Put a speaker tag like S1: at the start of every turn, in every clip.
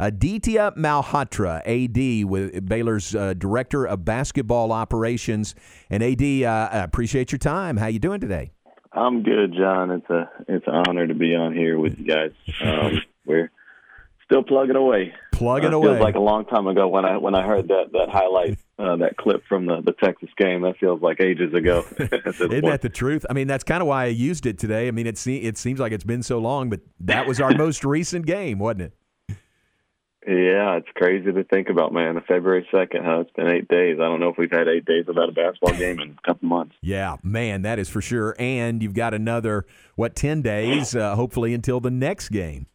S1: Aditya Malhotra, AD, with Baylor's uh, Director of Basketball Operations. And AD, uh, I appreciate your time. How you doing today?
S2: I'm good, John. It's a it's an honor to be on here with you guys. Um, we're still plugging away.
S1: Plugging
S2: uh,
S1: away.
S2: Feels like a long time ago when I when I heard that that highlight uh, that clip from the the Texas game. That feels like ages ago.
S1: Isn't
S2: point.
S1: that the truth? I mean, that's kind of why I used it today. I mean, it se- it seems like it's been so long, but that was our most recent game, wasn't it?
S2: Yeah, it's crazy to think about, man. February second, huh? It's been eight days. I don't know if we've had eight days without a basketball game in a couple months.
S1: Yeah, man, that is for sure. And you've got another what ten days, uh, hopefully until the next game.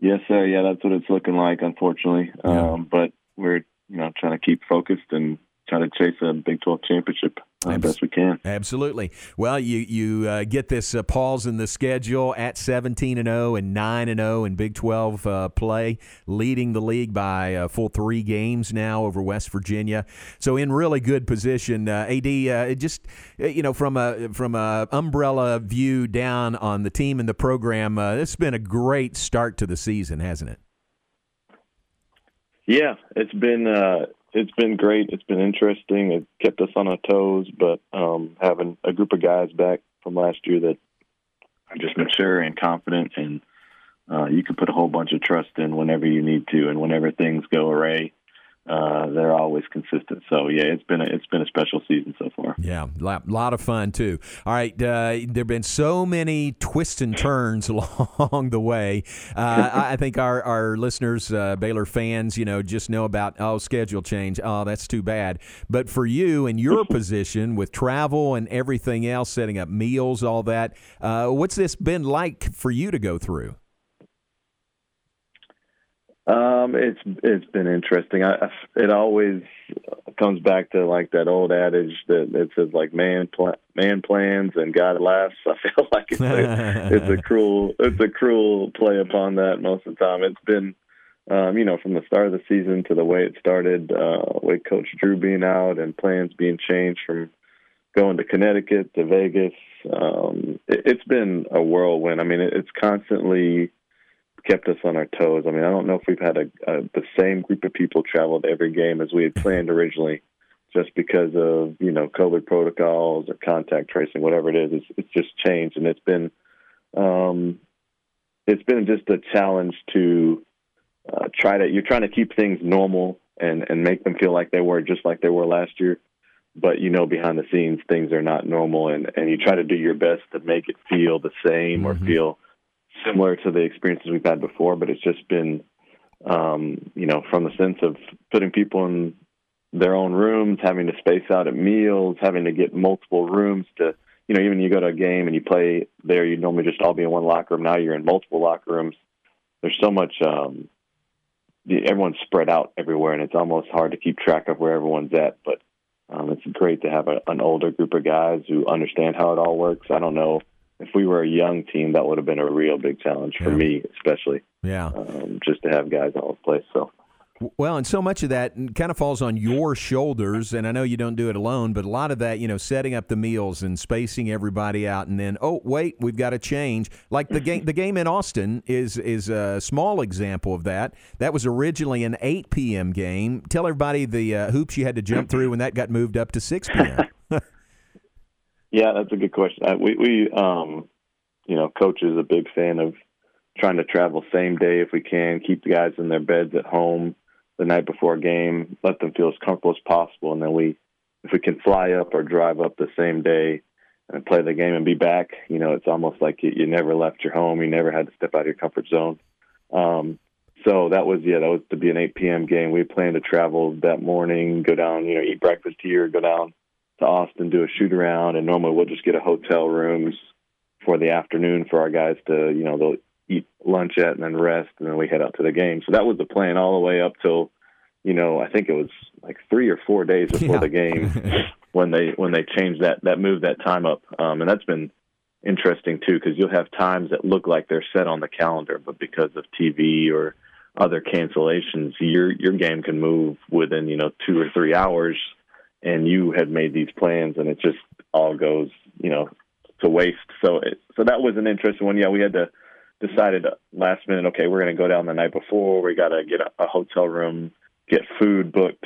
S2: Yes, sir. Yeah, that's what it's looking like, unfortunately.
S1: Yeah.
S2: Um, but we're you know trying to keep focused and try to chase a Big Twelve championship uh,
S1: Abs-
S2: best we can.
S1: Absolutely. Well, you you uh, get this uh, pause in the schedule at 17 and 0 and 9 and 0 in Big 12 uh, play, leading the league by a full three games now over West Virginia. So in really good position. Uh, Ad, uh, just you know from a from a umbrella view down on the team and the program, uh, it's been a great start to the season, hasn't it?
S2: Yeah, it's been uh, it's been great. It's been interesting. It kept us on our toes, but um, having a group of guys back from last year that are just mature and confident, and uh, you can put a whole bunch of trust in whenever you need to, and whenever things go array, uh, they're always consistent. So yeah, it's been a, it's been a special season so far.
S1: Yeah, a lot, lot of fun too. All right, uh, there've been so many twists and turns along the way. Uh, I I think our our listeners, uh, Baylor fans, you know, just know about oh schedule change. Oh, that's too bad. But for you in your position with travel and everything else, setting up meals, all that, uh, what's this been like for you to go through?
S2: Um, it's it's been interesting. I, it always comes back to like that old adage that it says like man pl- man plans and God laughs. I feel like it's a, it's a cruel it's a cruel play upon that most of the time. It's been um, you know from the start of the season to the way it started, uh, with Coach Drew being out and plans being changed from going to Connecticut to Vegas. Um, it, it's been a whirlwind. I mean, it, it's constantly kept us on our toes. I mean, I don't know if we've had a, a the same group of people travel to every game as we had planned originally, just because of you know COVID protocols or contact tracing, whatever it is. It's, it's just changed, and it's been um, it's been just a challenge to uh, try to you're trying to keep things normal and and make them feel like they were just like they were last year. But you know, behind the scenes, things are not normal, and and you try to do your best to make it feel the same or
S1: Mhm.
S2: feel similar to the experiences we've had before, but it's just been, um, you know, from the sense of putting people in their own rooms, having to space out at meals, having to get multiple rooms to, you know, even you go to a game and you play there, you'd normally just all be in one locker room. Now you're in multiple locker rooms. There's so much, um, everyone's spread out everywhere, and it's almost hard to keep track of where everyone's at. But um, it's great to have a, an older group of guys who understand how it all works. I don't know if we were a young team, that would have been a real big challenge for
S1: Yeah.
S2: me, especially
S1: Yeah.
S2: um, just to have guys all over the place. So
S1: Well, and so much of that kind of falls on your shoulders, and I know you don't do it alone, but a lot of that, you know, setting up the meals and spacing everybody out, and then oh wait, we've got to change. Like the game, the game in Austin is is a small example of that. That was originally an 8 p.m. game. Tell everybody the uh, hoops you had to jump through when that got moved up to 6 p.m.
S2: yeah, that's a good question. Uh, we we um, you know, coach is a big fan of trying to travel same day if we can, keep the guys in their beds at home the night before a game, let them feel as comfortable as possible, and then we, if we can fly up or drive up the same day and play the game and be back, you know, it's almost like you, you never left your home, you never had to step out of your comfort zone. Um, so that was yeah, that was to be an 8 p.m. game. We planned to travel that morning, go down, you know, eat breakfast here, go down to Austin, do a shoot around, and normally we'll just get a hotel rooms for the afternoon for our guys to, you know, they'll eat lunch at and then rest, and then we head out to the game. So that was the plan all the way up till, you know, I think it was like three or four days before
S1: Yeah.
S2: the game when they when they changed that that moved that time up, um, and that's been interesting too because you'll have times that look like they're set on the calendar, but because of TV or other cancellations, your your game can move within you know two or three hours, and you had made these plans, and it just all goes you know to waste. So it, so that was an interesting one. Yeah, we had to decided last minute, okay, we're going to go down the night before. We got to get a, a hotel room, get food booked.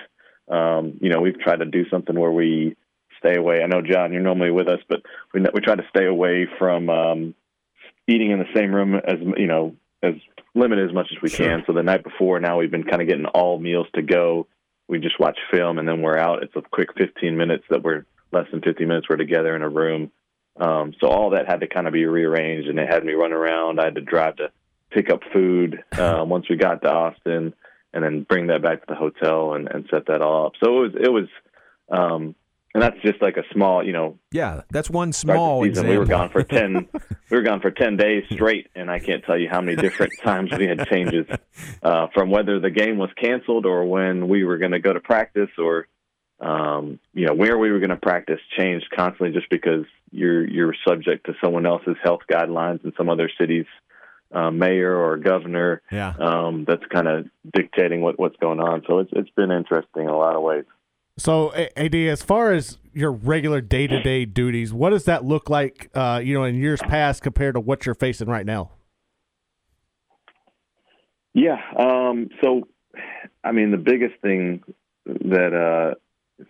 S2: Um, you know, we've tried to do something where we stay away. I know, John, you're normally with us, but we we try to stay away from um, eating in the same room as you know as limited as much as we sure. can. So the night before, now we've been kind of getting all meals to go. We just watch film and then we're out. It's a quick 15 minutes that we're less than 15 minutes. We're together in a room. Um, so all that had to kind of be rearranged, and it had me run around. I had to drive to pick up food um, once we got to Austin, and then bring that back to the hotel and, and set that all up. So it was it was um, and that's just like a small, you know.
S1: Yeah, that's one small
S2: season. We were gone for ten. we were gone for ten days straight, and I can't tell you how many different times we had changes uh, from whether the game was canceled or when we were going to go to practice or, um, you know, where we were going to practice changed constantly just because you're you're subject to someone else's health guidelines and some other cities. Uh, mayor or governor,
S1: yeah.
S2: um, that's kind of dictating what, what's going on. So it's it's been interesting in a lot of ways.
S3: So, Ad, as far as your regular day to day duties, what does that look like? Uh, you know, in years past compared to what you're facing right now.
S2: Yeah. Um, so, I mean, the biggest thing that uh,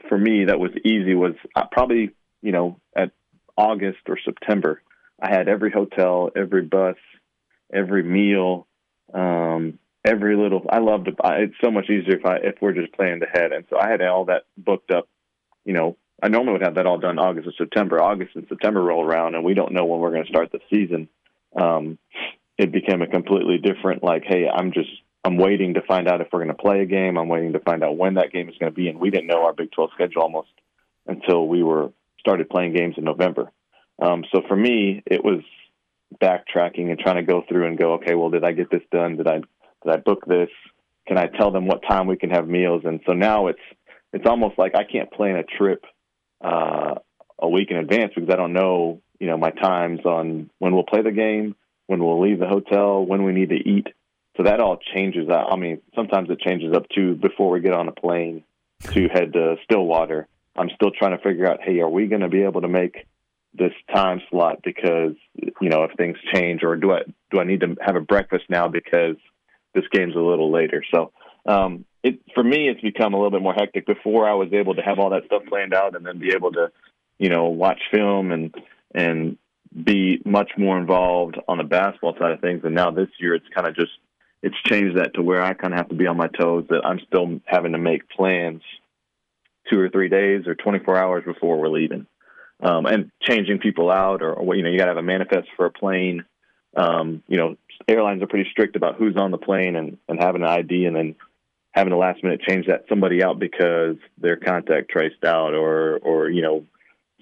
S2: for me that was easy was uh, probably you know at August or September. I had every hotel, every bus, every meal, um, every little. I love to. buy. It's so much easier if I if we're just playing ahead, and so I had all that booked up. You know, I normally would have that all done August or September. August and September roll around, and we don't know when we're going to start the season. Um, it became a completely different. Like, hey, I'm just I'm waiting to find out if we're going to play a game. I'm waiting to find out when that game is going to be, and we didn't know our Big 12 schedule almost until we were started playing games in November. Um, so for me, it was backtracking and trying to go through and go, okay, well, did I get this done? Did I did I book this? Can I tell them what time we can have meals? And so now it's it's almost like I can't plan a trip uh, a week in advance because I don't know you know my times on when we'll play the game, when we'll leave the hotel, when we need to eat. So that all changes. I mean, sometimes it changes up to before we get on a plane to head to Stillwater. I'm still trying to figure out, hey, are we going to be able to make this time slot because you know if things change, or do I do I need to have a breakfast now because this game's a little later. So um, it for me, it's become a little bit more hectic. Before I was able to have all that stuff planned out and then be able to, you know, watch film and and be much more involved on the basketball side of things. And now this year, it's kind of just it's changed that to where I kind of have to be on my toes. That I'm still having to make plans two or three days or 24 hours before we're leaving. Um, and changing people out, or, or you know, you got to have a manifest for a plane. Um, you know, airlines are pretty strict about who's on the plane and, and having an ID and then having a last minute change that somebody out because their contact traced out or or you know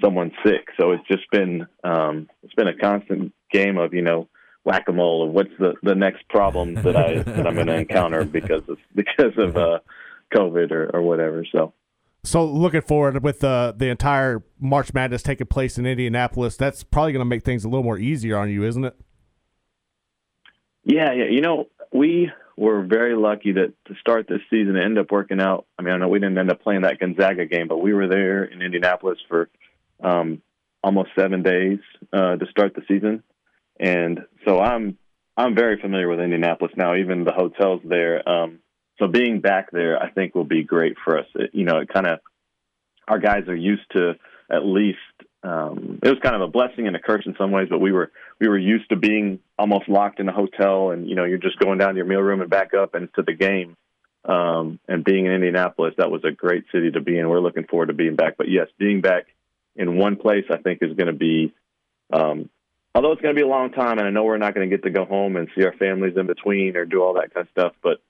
S2: someone's sick. So it's just been um, it's been a constant game of you know whack a mole of what's the, the next problem that I that I'm going to encounter because of because of uh, COVID or, or whatever. So.
S3: So looking forward with the the entire March Madness taking place in Indianapolis, that's probably going to make things a little more easier on you, isn't it?
S2: Yeah, yeah. You know, we were very lucky that to start this season it ended up working out. I mean, I know we didn't end up playing that Gonzaga game, but we were there in Indianapolis for um, almost seven days uh, to start the season, and so I'm I'm very familiar with Indianapolis now. Even the hotels there. Um, so being back there, I think will be great for us. It, you know, it kind of our guys are used to at least um, it was kind of a blessing and a curse in some ways, but we were we were used to being almost locked in a hotel, and you know you're just going down to your meal room and back up and to the game. Um, and being in Indianapolis, that was a great city to be in. We're looking forward to being back. But yes, being back in one place, I think, is going to be. Um, although it's going to be a long time, and I know we're not going to get to go home and see our families in between or do all that kind of stuff, but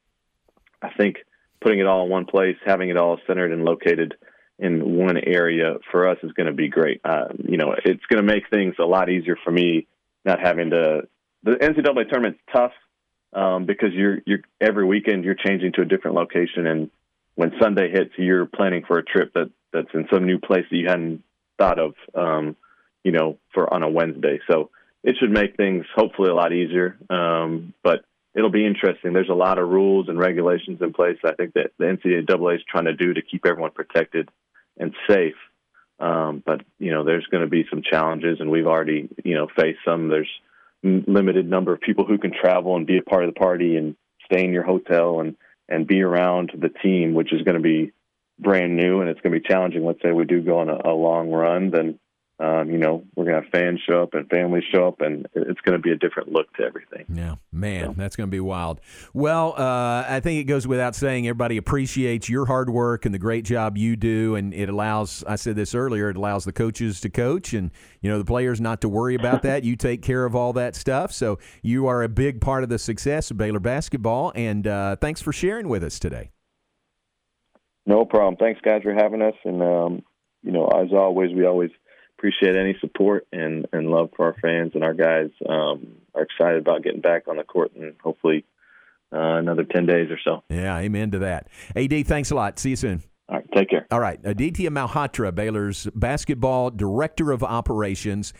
S2: I think putting it all in one place, having it all centered and located in one area for us is going to be great. Uh, you know, it's going to make things a lot easier for me not having to. The NCAA tournament's tough um, because you're you're every weekend you're changing to a different location, and when Sunday hits, you're planning for a trip that that's in some new place that you hadn't thought of. Um, you know, for on a Wednesday, so it should make things hopefully a lot easier. Um, but it'll be interesting. There's a lot of rules and regulations in place. I think that the NCAA is trying to do to keep everyone protected and safe. Um, but you know, there's going to be some challenges, and we've already you know faced some. There's limited number of people who can travel and be a part of the party and stay in your hotel and and be around the team, which is going to be brand new and it's going to be challenging. Let's say we do go on a, a long run, then um, you know, we're going to have fans show up and families show up, and it's going to be a different look to everything.
S1: Yeah, man, so. that's going to be wild. Well, uh, I think it goes without saying, everybody appreciates your hard work and the great job you do, and it allows. I said this earlier. It allows the coaches to coach, and you know the players not to worry about that. you take care of all that stuff, so you are a big part of the success of Baylor basketball. And uh, thanks for sharing with us today.
S2: No problem. Thanks, guys, for having us. And um, you know, as always, we always appreciate any support and, and love for our fans and our guys um, are excited about getting back on the court and hopefully uh, another 10 days or so.
S1: Yeah, amen to that. AD, thanks a lot. See you soon.
S2: All right, take care.
S1: All right, Aditya Malhotra, Baylor's basketball director of operations.